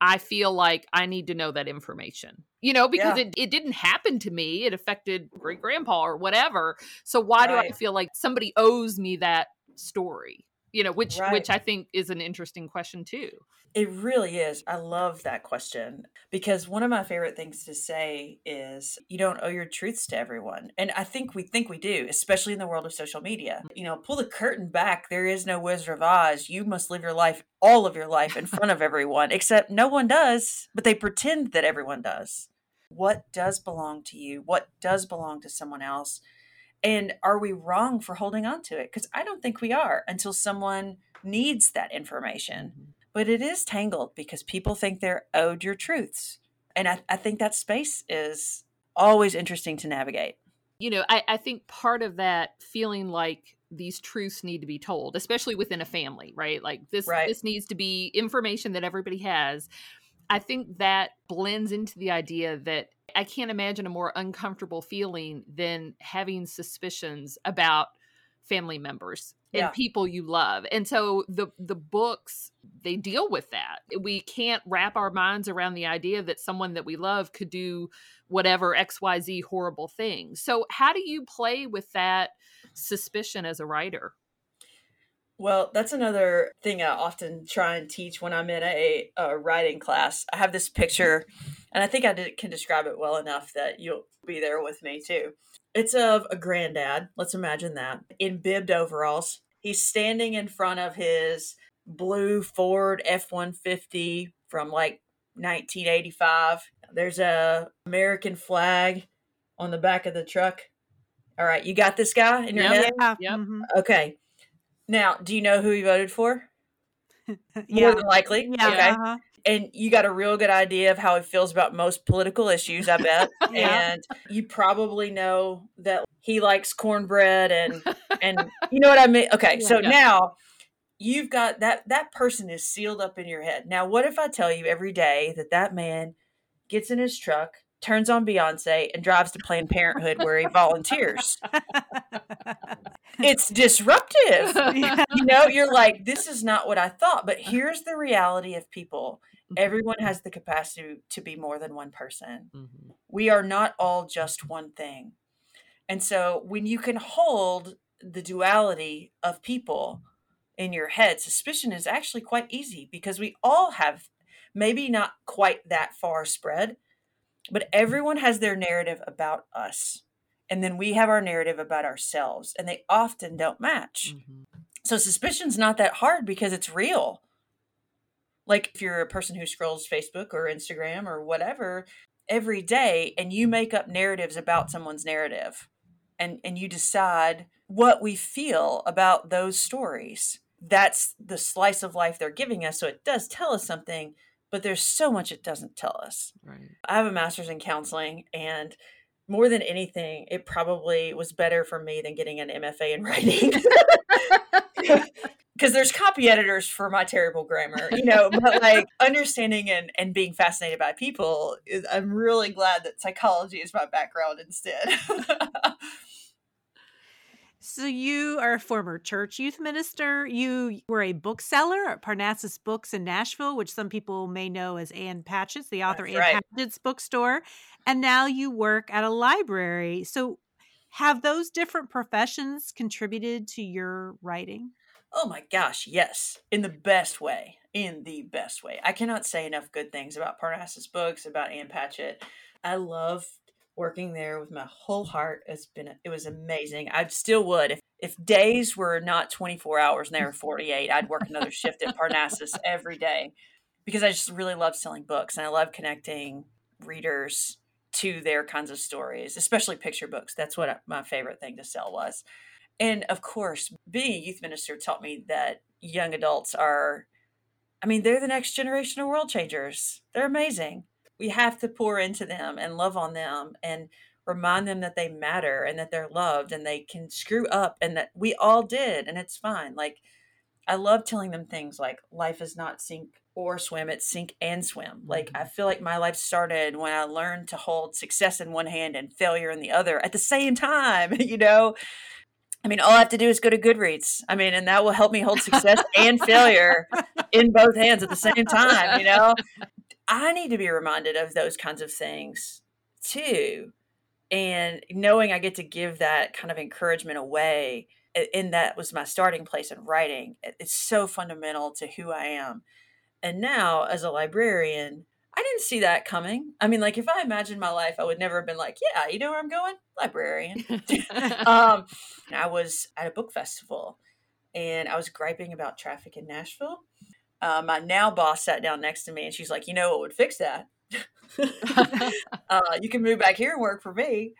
I feel like I need to know that information? You know, because Yeah. it, it didn't happen to me. It affected great grandpa or whatever. So why do I feel like somebody owes me that story? You know which right. which i think is an interesting question too it really is. I love that question because one of my favorite things to say is you don't owe your truths to everyone. And I think we think we do, especially in the world of social media. Mm. You know, pull the curtain back. There is no Wizard of Oz. You must live your life, all of your life, in front of everyone, except no one does, but they pretend that everyone does. What does belong to you? What does belong to someone else? And are we wrong for holding on to it? Because I don't think we are until someone needs that information. Mm-hmm but it is tangled because people think they're owed your truths. And I, I think that space is always interesting to navigate. You know, I, I think part of that feeling like these truths need to be told, especially within a family, right? Like this right. this needs to be information that everybody has. I think that blends into the idea that I can't imagine a more uncomfortable feeling than having suspicions about family members and yeah. people you love. And so the the books they deal with that. We can't wrap our minds around the idea that someone that we love could do whatever XYZ horrible thing. So how do you play with that suspicion as a writer? Well, that's another thing I often try and teach when I'm in a, a writing class. I have this picture, and I think I did, can describe it well enough that you'll be there with me too. It's of a granddad. Let's imagine that in bibbed overalls. He's standing in front of his blue Ford F 150 from like 1985. There's a American flag on the back of the truck. All right, you got this guy in your yep. head? Yeah. Yep. Mm-hmm. Okay. Now, do you know who he voted for? yeah. More than likely. Yeah. Okay. Uh-huh and you got a real good idea of how he feels about most political issues, I bet. yeah. And you probably know that he likes cornbread and and you know what I mean? Okay, yeah, so yeah. now you've got that that person is sealed up in your head. Now, what if I tell you every day that that man gets in his truck, turns on Beyonce and drives to Planned Parenthood where he volunteers? it's disruptive. Yeah. You know, you're like, this is not what I thought. But here's the reality of people everyone has the capacity to be more than one person. Mm-hmm. We are not all just one thing. And so when you can hold the duality of people in your head, suspicion is actually quite easy because we all have maybe not quite that far spread, but everyone has their narrative about us. And then we have our narrative about ourselves, and they often don't match. Mm-hmm. So suspicion's not that hard because it's real like if you're a person who scrolls Facebook or Instagram or whatever every day and you make up narratives about someone's narrative and and you decide what we feel about those stories. That's the slice of life they're giving us so it does tell us something, but there's so much it doesn't tell us. Right. I have a master's in counseling and more than anything, it probably was better for me than getting an MFA in writing. because there's copy editors for my terrible grammar, you know, but like understanding and, and being fascinated by people is I'm really glad that psychology is my background instead. so you are a former church youth minister. You were a bookseller at Parnassus Books in Nashville, which some people may know as Ann Patchett's, the author That's Ann right. Patchett's bookstore. And now you work at a library. So have those different professions contributed to your writing? Oh my gosh, yes. In the best way. In the best way. I cannot say enough good things about Parnassus Books, about Ann Patchett. I love working there with my whole heart. It's been it was amazing. I still would if if days were not 24 hours and they were 48, I'd work another shift at Parnassus every day because I just really love selling books and I love connecting readers to their kinds of stories, especially picture books. That's what my favorite thing to sell was. And of course, being a youth minister taught me that young adults are, I mean, they're the next generation of world changers. They're amazing. We have to pour into them and love on them and remind them that they matter and that they're loved and they can screw up and that we all did and it's fine. Like, I love telling them things like life is not sink or swim, it's sink and swim. Like, I mm-hmm. feel like my life started when I learned to hold success in one hand and failure in the other at the same time, you know? I mean, all I have to do is go to Goodreads. I mean, and that will help me hold success and failure in both hands at the same time, you know? I need to be reminded of those kinds of things too. And knowing I get to give that kind of encouragement away and that was my starting place in writing. It's so fundamental to who I am. And now, as a librarian, I didn't see that coming. I mean, like if I imagined my life, I would never have been like, yeah, you know where I'm going? Librarian. um, I was at a book festival and I was griping about traffic in Nashville. Uh, my now boss sat down next to me and she's like, you know what would fix that? uh, you can move back here and work for me.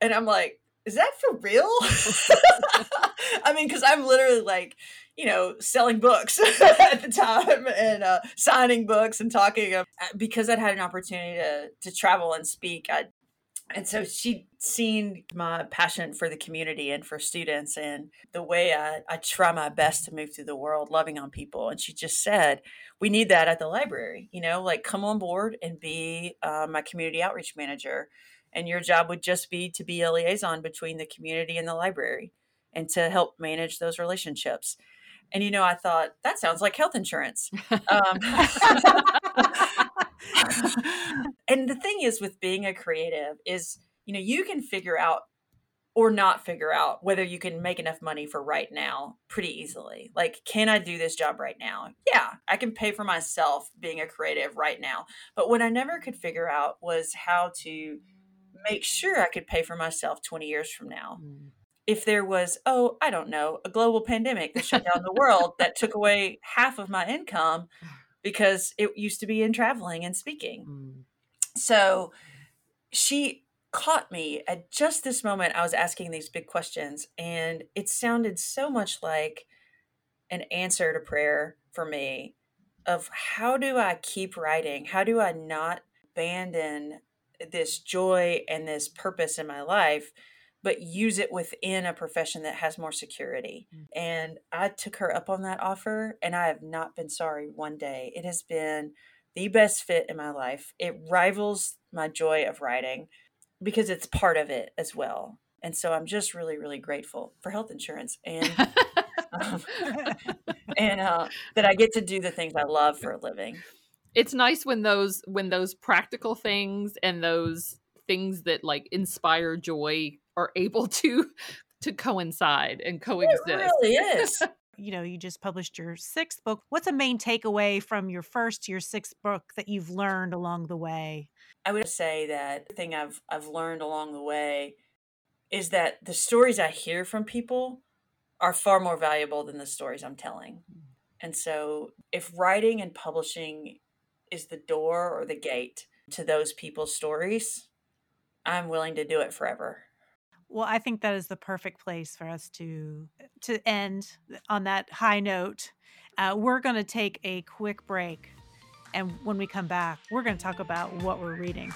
And I'm like, is that for real? I mean, because I'm literally like, you know, selling books at the time and uh, signing books and talking. Uh, because I'd had an opportunity to to travel and speak, I and so she'd seen my passion for the community and for students and the way I, I try my best to move through the world loving on people. And she just said we need that at the library you know like come on board and be uh, my community outreach manager and your job would just be to be a liaison between the community and the library and to help manage those relationships. And you know i thought that sounds like health insurance. Um, and the thing is with being a creative is you know you can figure out or not figure out whether you can make enough money for right now pretty easily. Like, can I do this job right now? Yeah, I can pay for myself being a creative right now. But what I never could figure out was how to make sure I could pay for myself 20 years from now. Mm. If there was, oh, I don't know, a global pandemic that shut down the world that took away half of my income because it used to be in traveling and speaking. Mm. So she caught me at just this moment. I was asking these big questions, and it sounded so much like an answer to prayer for me of how do I keep writing? How do I not abandon this joy and this purpose in my life? But use it within a profession that has more security. Mm. And I took her up on that offer, and I have not been sorry one day. It has been the best fit in my life. It rivals my joy of writing because it's part of it as well. And so I'm just really, really grateful for health insurance and um, and uh, that I get to do the things I love for a living. It's nice when those when those practical things and those things that like inspire joy are able to to coincide and coexist. It really is. you know, you just published your sixth book. What's a main takeaway from your first to your sixth book that you've learned along the way? I would say that the thing I've I've learned along the way is that the stories I hear from people are far more valuable than the stories I'm telling. Hmm. And so if writing and publishing is the door or the gate to those people's stories, I'm willing to do it forever. Well, I think that is the perfect place for us to to end on that high note. Uh, we're going to take a quick break. And when we come back, we're going to talk about what we're reading.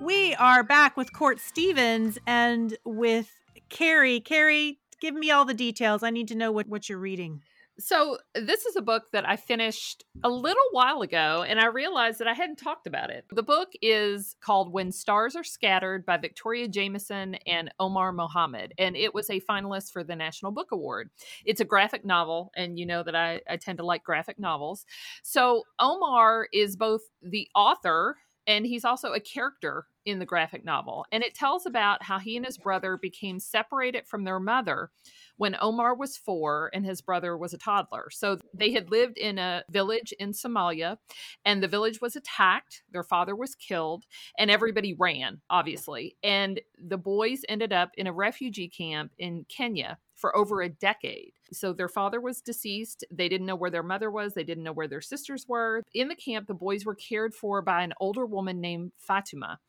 We are back with Court Stevens and with Carrie. Carrie, give me all the details. I need to know what, what you're reading. So, this is a book that I finished a little while ago, and I realized that I hadn't talked about it. The book is called When Stars Are Scattered by Victoria Jamieson and Omar Mohamed, and it was a finalist for the National Book Award. It's a graphic novel, and you know that I, I tend to like graphic novels. So, Omar is both the author and he's also a character in the graphic novel. And it tells about how he and his brother became separated from their mother when Omar was four and his brother was a toddler. So they had lived in a village in Somalia, and the village was attacked. Their father was killed, and everybody ran, obviously. And the boys ended up in a refugee camp in Kenya for over a decade. So their father was deceased. They didn't know where their mother was. They didn't know where their sisters were. In the camp, the boys were cared for by an older woman named Fatima.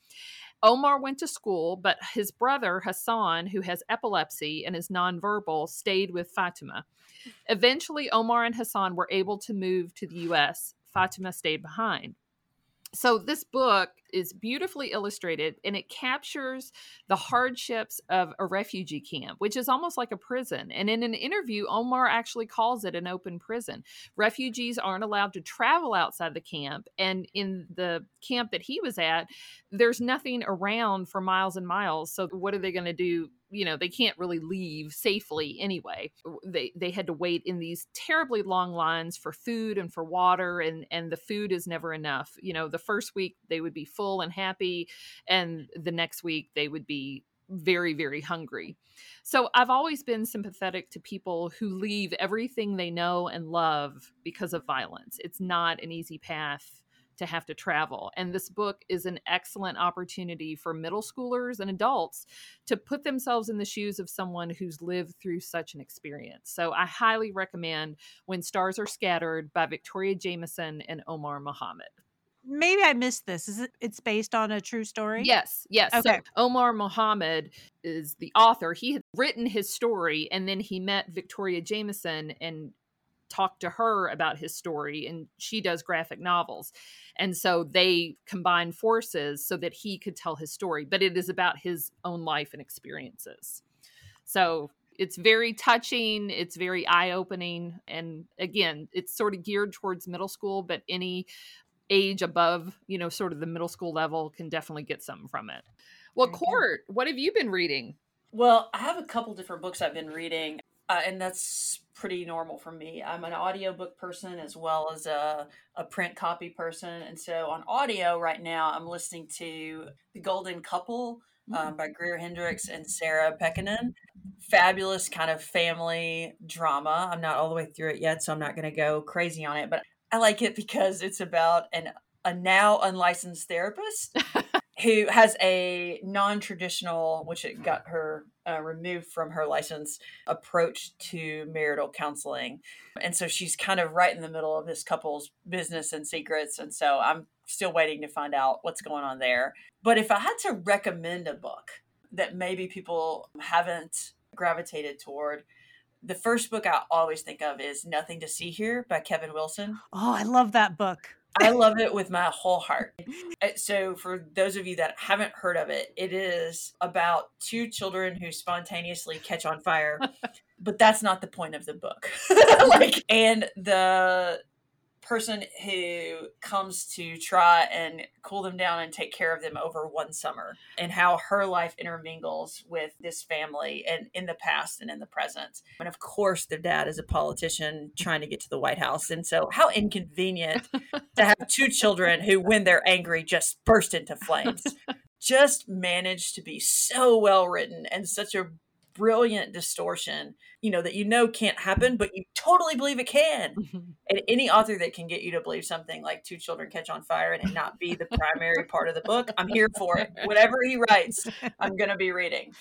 Omar went to school, but his brother Hassan, who has epilepsy and is nonverbal, stayed with Fatima. Eventually, Omar and Hassan were able to move to the US. Fatima stayed behind so this book is beautifully illustrated and it captures the hardships of a refugee camp which is almost like a prison and in an interview omar actually calls it an open prison. Refugees aren't allowed to travel outside the camp and in the camp that he was at there's nothing around for miles and miles so what are they going to do you know they can't really leave safely anyway. They they had to wait in these terribly long lines for food and for water and and the food is never enough. You know the first week they would be full and happy and the next week they would be very very hungry. So i've always been sympathetic to people who leave everything they know and love because of violence. It's not an easy path to have to travel. And this book is an excellent opportunity for middle schoolers and adults to put themselves in the shoes of someone who's lived through such an experience. So I highly recommend When Stars Are Scattered by Victoria Jamieson and Omar Mohamed maybe I missed this. Is it it's based on a true story? Yes, yes. Okay. So Omar Mohamed is the author. He had written his story and then he met Victoria Jamieson and talked to her about his story and she does graphic novels. And so they combine forces so that he could tell his story but it is about his own life and experiences. So it's very touching it's very eye-opening and again it's sort of geared towards middle school but any age above you know sort of the middle school level can definitely get something from it. Well mm-hmm. court what have you been reading? Well i have a couple different books i've been reading uh, and that's pretty normal for me. I'm an audiobook person as well as a, a print copy person. And so on audio right now, I'm listening to The Golden Couple um, by Greer Hendricks and Sarah Pekkanen. Fabulous kind of family drama. I'm not all the way through it yet, so I'm not going to go crazy on it, but I like it because it's about an a now unlicensed therapist who has a non-traditional which it got her uh, removed from her license approach to marital counseling and so she's kind of right in the middle of this couple's business and secrets and so i'm still waiting to find out what's going on there but if i had to recommend a book that maybe people haven't gravitated toward the first book I always think of is Nothing to See Here by Kevin Wilson. Oh, I love that book. I love it with my whole heart. Uh, so, for those of you that haven't heard of it, it is about two children who spontaneously catch on fire, but that's not the point of the book. like, and the person who comes to try and cool them down and take care of them over one summer and how her life intermingles with this family and in the past and in the present. And of course, their dad is a politician trying to get to the White House. And so, how inconvenient to have two children who, when they're angry, just burst into flames. Just managed to be so well written and such a brilliant distortion, you know, that you know can't happen, but you totally believe it can. Mm-hmm. And any author that can get you to believe something like two children catch on fire and it not be the primary part of the book, I'm here for it. Whatever he writes, I'm going to be reading.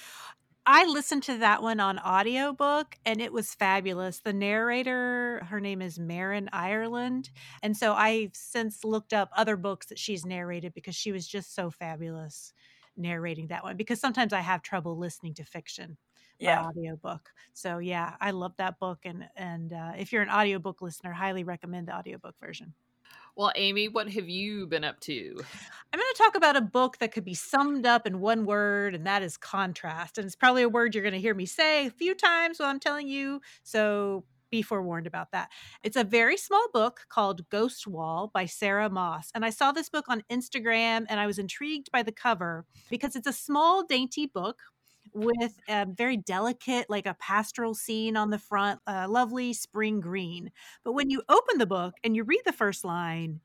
I listened to that one on audiobook and it was fabulous. The narrator, her name is Marin Ireland. And so I've since looked up other books that she's narrated because she was just so fabulous narrating that one because sometimes I have trouble listening to fiction yeah. audiobook. So yeah, I love that book and and uh, if you're an audiobook listener, highly recommend the audiobook version. Well, Amy, what have you been up to? I'm going to talk about a book that could be summed up in one word, and that is contrast. And it's probably a word you're going to hear me say a few times while I'm telling you. So be forewarned about that. It's a very small book called Ghost Wall by Sarah Moss. And I saw this book on Instagram and I was intrigued by the cover because it's a small, dainty book with a very delicate, like a pastoral scene on the front, uh, lovely spring green. But when you open the book and you read the first line,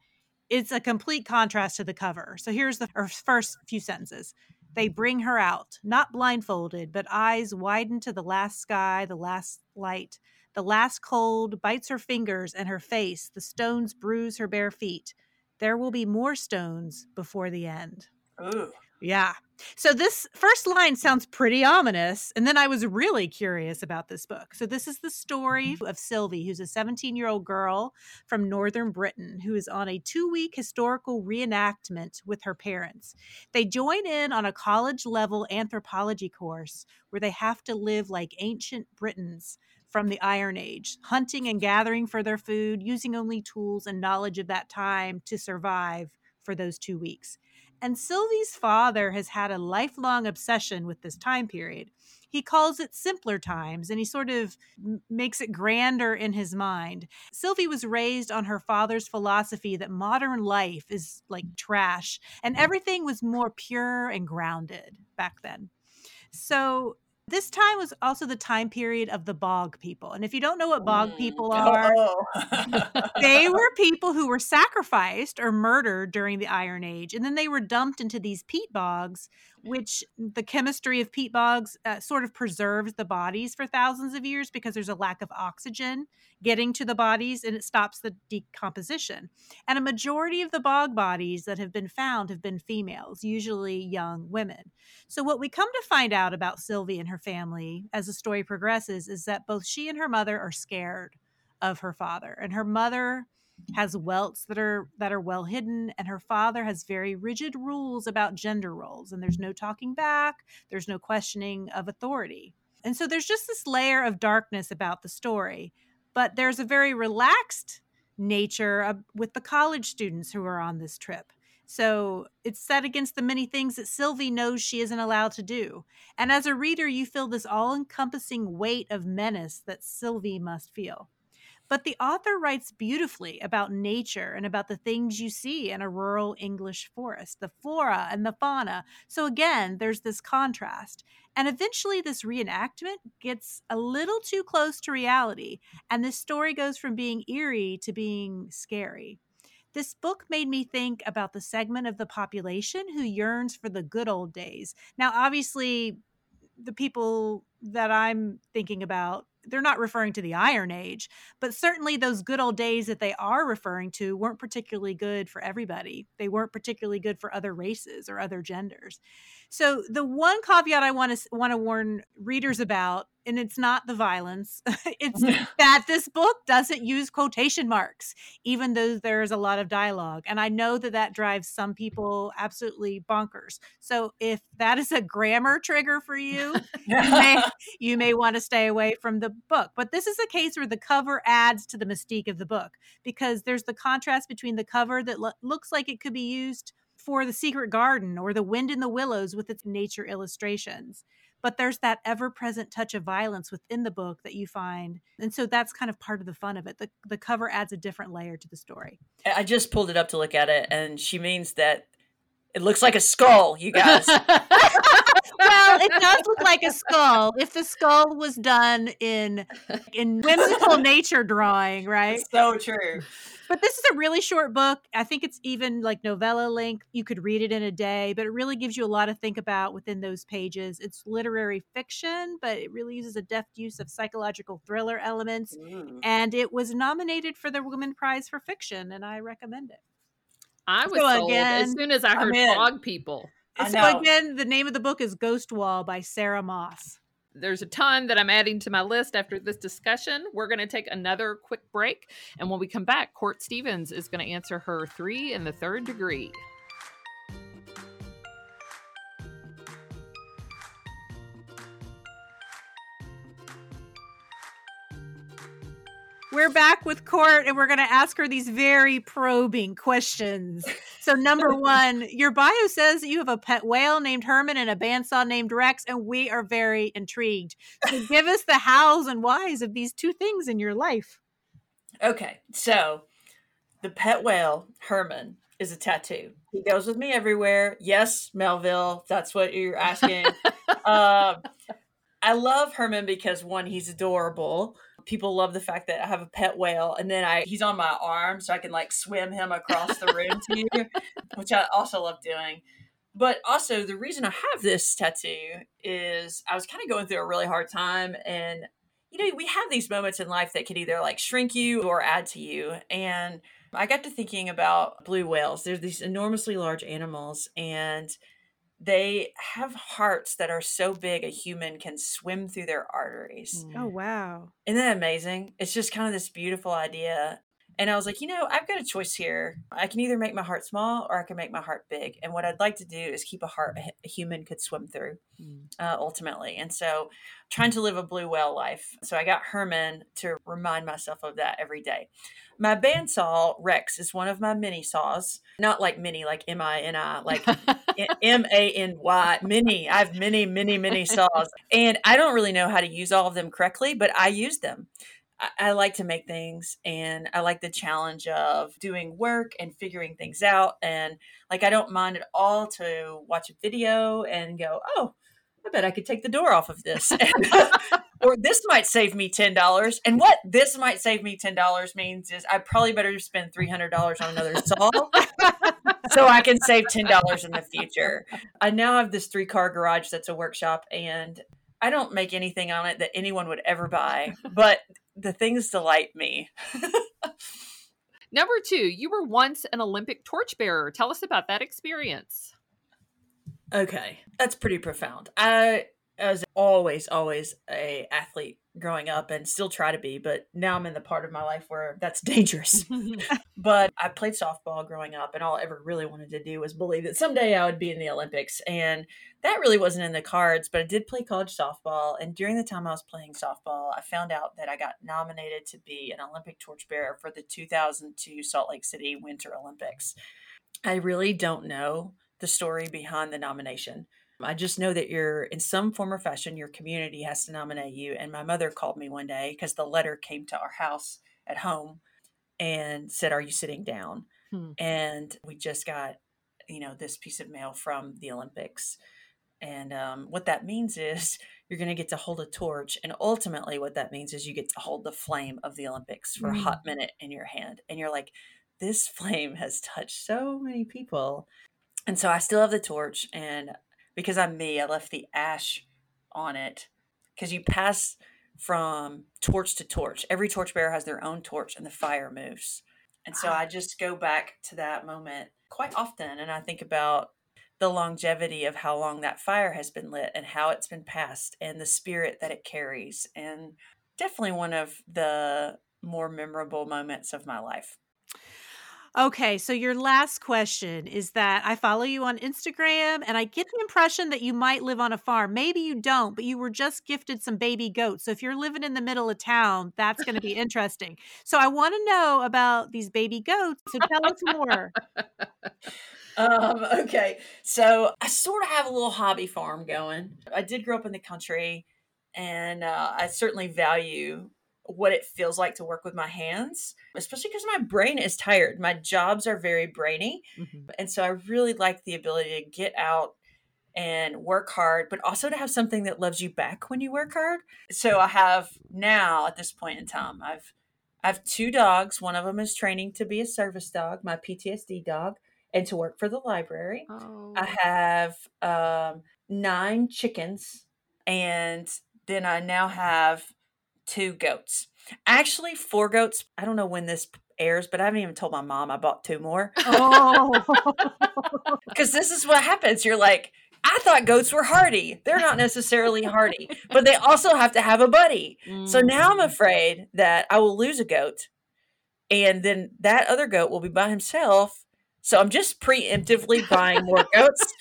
it's a complete contrast to the cover. So here's the first few sentences. They bring her out, not blindfolded, but eyes widened to the last sky, the last light. The last cold bites her fingers and her face. The stones bruise her bare feet. There will be more stones before the end. Ooh. Yeah. So this first line sounds pretty ominous. And then I was really curious about this book. So this is the story mm-hmm. of Sylvie, who's a 17 year old girl from Northern Britain who is on a two week historical reenactment with her parents. They join in on a college level anthropology course where they have to live like ancient Britons from the Iron Age, hunting and gathering for their food, using only tools and knowledge of that time to survive for those two weeks. And Sylvie's father has had a lifelong obsession with this time period. He calls it simpler times and he sort of makes it grander in his mind. Sylvie was raised on her father's philosophy that modern life is like trash and everything was more pure and grounded back then. So This time was also the time period of the bog people. And if you don't know what bog Mm. people are, they were people who were sacrificed or murdered during the Iron Age, and then they were dumped into these peat bogs, which the chemistry of peat bogs uh, sort of preserves the bodies for thousands of years because there's a lack of oxygen getting to the bodies and it stops the decomposition. And a majority of the bog bodies that have been found have been females, usually young women. So, what we come to find out about Sylvie and her family as the story progresses is that both she and her mother are scared of her father and her mother has welts that are that are well hidden and her father has very rigid rules about gender roles and there's no talking back there's no questioning of authority and so there's just this layer of darkness about the story but there's a very relaxed nature of, with the college students who are on this trip so it's set against the many things that Sylvie knows she isn't allowed to do. And as a reader, you feel this all encompassing weight of menace that Sylvie must feel. But the author writes beautifully about nature and about the things you see in a rural English forest, the flora and the fauna. So again, there's this contrast. And eventually, this reenactment gets a little too close to reality, and this story goes from being eerie to being scary. This book made me think about the segment of the population who yearns for the good old days. Now, obviously, the people that I'm thinking about, they're not referring to the Iron Age, but certainly those good old days that they are referring to weren't particularly good for everybody. They weren't particularly good for other races or other genders. So the one caveat I want to want to warn readers about and it's not the violence. it's that this book doesn't use quotation marks even though there's a lot of dialogue. And I know that that drives some people absolutely bonkers. So if that is a grammar trigger for you, you may you may want to stay away from the book. But this is a case where the cover adds to the mystique of the book because there's the contrast between the cover that lo- looks like it could be used for the secret garden or the wind in the willows with its nature illustrations but there's that ever-present touch of violence within the book that you find and so that's kind of part of the fun of it the, the cover adds a different layer to the story I just pulled it up to look at it, and she means that it looks like a skull, you guys. well it does look like a skull if the skull was done in in whimsical nature drawing right so true. but this is a really short book i think it's even like novella length you could read it in a day but it really gives you a lot to think about within those pages it's literary fiction but it really uses a deft use of psychological thriller elements Mm. and it was nominated for the women prize for fiction and i recommend it I was So sold as soon as I heard in. bog people. I so know. again the name of the book is ghost wall by sarah moss There's a ton that I'm adding to my list after this discussion. We're going to take another quick break. And when we come back, Court Stevens is going to answer her three in the third degree. We're back with Court and we're going to ask her these very probing questions. So, number one, your bio says that you have a pet whale named Herman and a bandsaw named Rex, and we are very intrigued. So, give us the hows and whys of these two things in your life. Okay, so the pet whale, Herman, is a tattoo. He goes with me everywhere. Yes, Melville, that's what you're asking. um, I love Herman because one, he's adorable. People love the fact that I have a pet whale, and then I he's on my arm, so I can like swim him across the room to you, which I also love doing. But also, the reason I have this tattoo is I was kind of going through a really hard time, and you know, we have these moments in life that can either like shrink you or add to you. And I got to thinking about blue whales. They're these enormously large animals, and they have hearts that are so big a human can swim through their arteries. Oh, mm. wow. Isn't that amazing? It's just kind of this beautiful idea. And I was like, you know, I've got a choice here. I can either make my heart small or I can make my heart big. And what I'd like to do is keep a heart a human could swim through uh, ultimately. And so, trying to live a blue whale life. So, I got Herman to remind myself of that every day. My bandsaw Rex is one of my mini saws, not like mini, like M I N I, like M A N Y, mini. I have many, many, many saws. And I don't really know how to use all of them correctly, but I use them. I, like to make things and I like the challenge of doing work and figuring things out. And like, I don't mind at all to watch a video and go, oh, I bet I could take the door off of this. or this might save me $10. And what this might save me $10 means is I probably better spend $300 on another saw so I can save $10 in the future. I now have this three car garage that's a workshop and I don't make anything on it that anyone would ever buy, but the things delight me. Number two, you were once an Olympic torchbearer. Tell us about that experience. Okay, that's pretty profound. I was always, always a athlete growing up and still try to be, but now I'm in the part of my life where that's dangerous. but I played softball growing up, and all I ever really wanted to do was believe that someday I would be in the Olympics. And that really wasn't in the cards, but I did play college softball. And during the time I was playing softball, I found out that I got nominated to be an Olympic torchbearer for the 2002 Salt Lake City Winter Olympics. I really don't know the story behind the nomination. I just know that you're in some form or fashion, your community has to nominate you. And my mother called me one day because the letter came to our house at home and said, Are you sitting down? Hmm. And we just got, you know, this piece of mail from the Olympics. And um, what that means is you're going to get to hold a torch. And ultimately, what that means is you get to hold the flame of the Olympics for mm. a hot minute in your hand. And you're like, this flame has touched so many people. And so I still have the torch. And because I'm me, I left the ash on it because you pass from torch to torch. Every torchbearer has their own torch and the fire moves. And so I ah. just go back to that moment quite often and I think about the longevity of how long that fire has been lit and how it's been passed and the spirit that it carries. And definitely one of the more memorable moments of my life. Okay, so your last question is that I follow you on Instagram and I get the impression that you might live on a farm. Maybe you don't, but you were just gifted some baby goats. So if you're living in the middle of town, that's going to be interesting. So I want to know about these baby goats. So tell us more. Um, okay, so I sort of have a little hobby farm going. I did grow up in the country and uh, I certainly value what it feels like to work with my hands, especially because my brain is tired. My jobs are very brainy. Mm-hmm. And so I really like the ability to get out and work hard, but also to have something that loves you back when you work hard. So I have now at this point in time, I've I have two dogs. One of them is training to be a service dog, my PTSD dog, and to work for the library. Oh. I have um, nine chickens, and then I now have two goats. Actually, four goats. I don't know when this airs, but I haven't even told my mom I bought two more. Oh, because this is what happens. You're like, I thought goats were hardy. They're not necessarily hardy, but they also have to have a buddy. Mm. So now I'm afraid that I will lose a goat, and then that other goat will be by himself. So I'm just preemptively buying more goats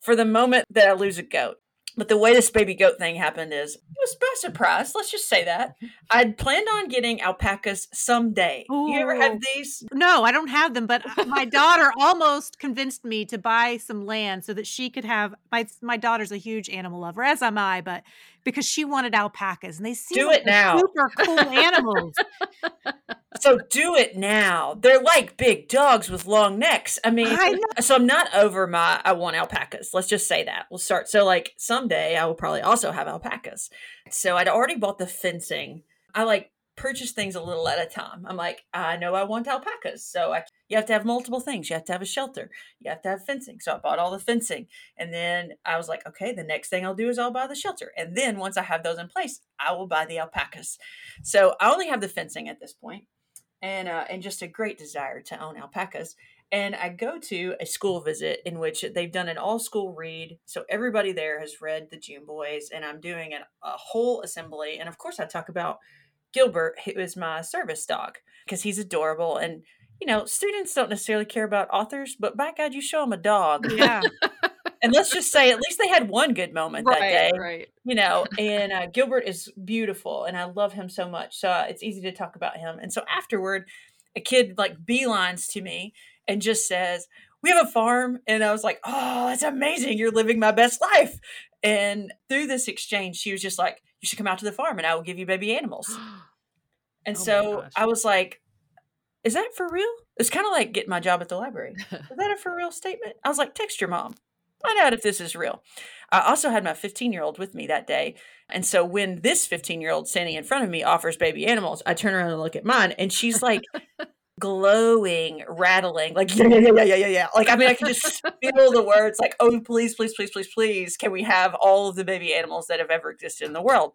for the moment that I lose a goat. But the way this baby goat thing happened is it was by surprise. Let's just say that. I'd planned on getting alpacas someday. Ooh. You ever have these? No, I don't have them, but uh, my daughter almost convinced me to buy some land so that she could have my my daughter's a huge animal lover, as am I, but because she wanted alpacas and they seem do like it now. super cool animals. so do it now. They're like big dogs with long necks. I mean, I so I'm not over my I want alpacas. Let's just say that. We'll start. So like someday I will probably also have alpacas. So I'd already bought the fencing. I like purchase things a little at a time. I'm like, I know I want alpacas. So I, you have to have multiple things. You have to have a shelter. You have to have fencing. So I bought all the fencing. And then I was like, okay, the next thing I'll do is I'll buy the shelter. And then once I have those in place, I will buy the alpacas. So I only have the fencing at this point and, uh, and just a great desire to own alpacas. And I go to a school visit in which they've done an all school read. So everybody there has read the June Boys, and I'm doing an, a whole assembly. And of course, I talk about Gilbert, who is my service dog, because he's adorable. And, you know, students don't necessarily care about authors, but by God, you show them a dog. Yeah. and let's just say, at least they had one good moment right, that day. Right. You know, and uh, Gilbert is beautiful and I love him so much. So uh, it's easy to talk about him. And so afterward, a kid like beelines to me and just says, we have a farm. And I was like, oh, that's amazing. You're living my best life. And through this exchange, she was just like, you should come out to the farm and I will give you baby animals. And oh so I was like, is that for real? It's kind of like getting my job at the library. is that a for real statement? I was like, text your mom. find out if this is real. I also had my 15 year old with me that day. And so when this 15 year old standing in front of me offers baby animals, I turn around and look at mine, and she's like glowing, rattling, like, yeah, yeah, yeah, yeah, yeah, yeah. Like, I mean, I can just feel the words like, oh, please, please, please, please, please, can we have all of the baby animals that have ever existed in the world?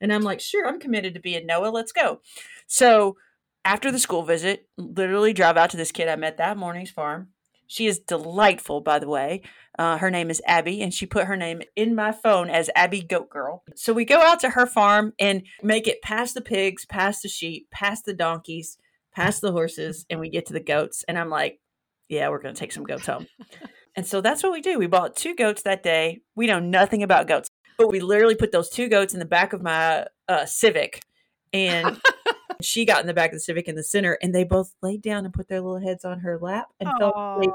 And I'm like, sure, I'm committed to being Noah. Let's go. So after the school visit, literally drive out to this kid I met that morning's farm. She is delightful, by the way. Uh, her name is Abby, and she put her name in my phone as Abby Goat Girl. So we go out to her farm and make it past the pigs, past the sheep, past the donkeys, past the horses, and we get to the goats. And I'm like, yeah, we're going to take some goats home. and so that's what we do. We bought two goats that day. We know nothing about goats, but we literally put those two goats in the back of my uh, Civic. And she got in the back of the Civic in the center, and they both laid down and put their little heads on her lap and fell asleep.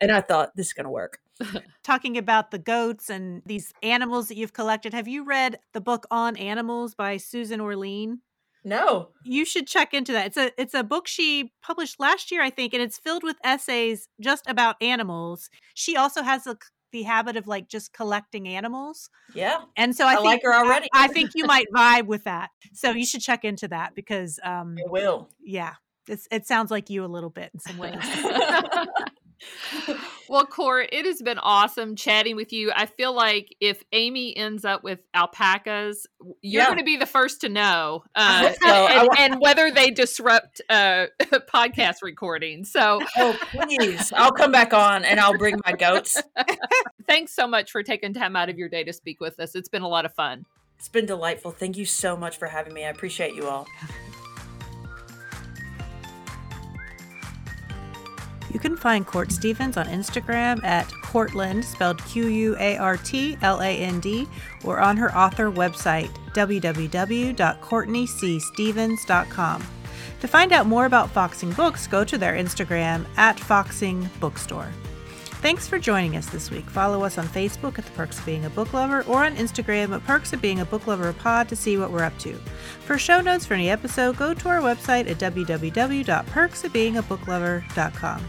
And I thought, this is going to work. Talking about the goats and these animals that you've collected, have you read the book On Animals by Susan Orlean? No. You should check into that. It's a it's a book she published last year, I think, and it's filled with essays just about animals. She also has a the habit of like just collecting animals. Yeah. And so I, I think like her already. I, I think you might vibe with that. So you should check into that because um I will. yeah. It's, it sounds like you a little bit in some ways. well, Court, it has been awesome chatting with you. I feel like if Amy ends up with alpacas, you're Yeah. going to be the first to know, uh, so. And, and whether they disrupt uh, podcast recording. So, Oh, please. I'll come back on and I'll bring my goats. thanks so much for taking time out of your day to speak with us. It's been a lot of fun. It's been delightful. Thank you so much for having me. I appreciate you all. You can find Court Stevens on Instagram at Quartland, spelled Q U A R T L A N D, or on her author website, www.courtneycstevens.com. To find out more about Foxing Books, go to their Instagram at Foxing Bookstore. Thanks for joining us this week. Follow us on Facebook at The Perks of Being a Book Lover or on Instagram at Perks of Being a Book Lover Pod to see what we're up to. For show notes for any episode, go to our website at www.perksofbeingabooklover.com.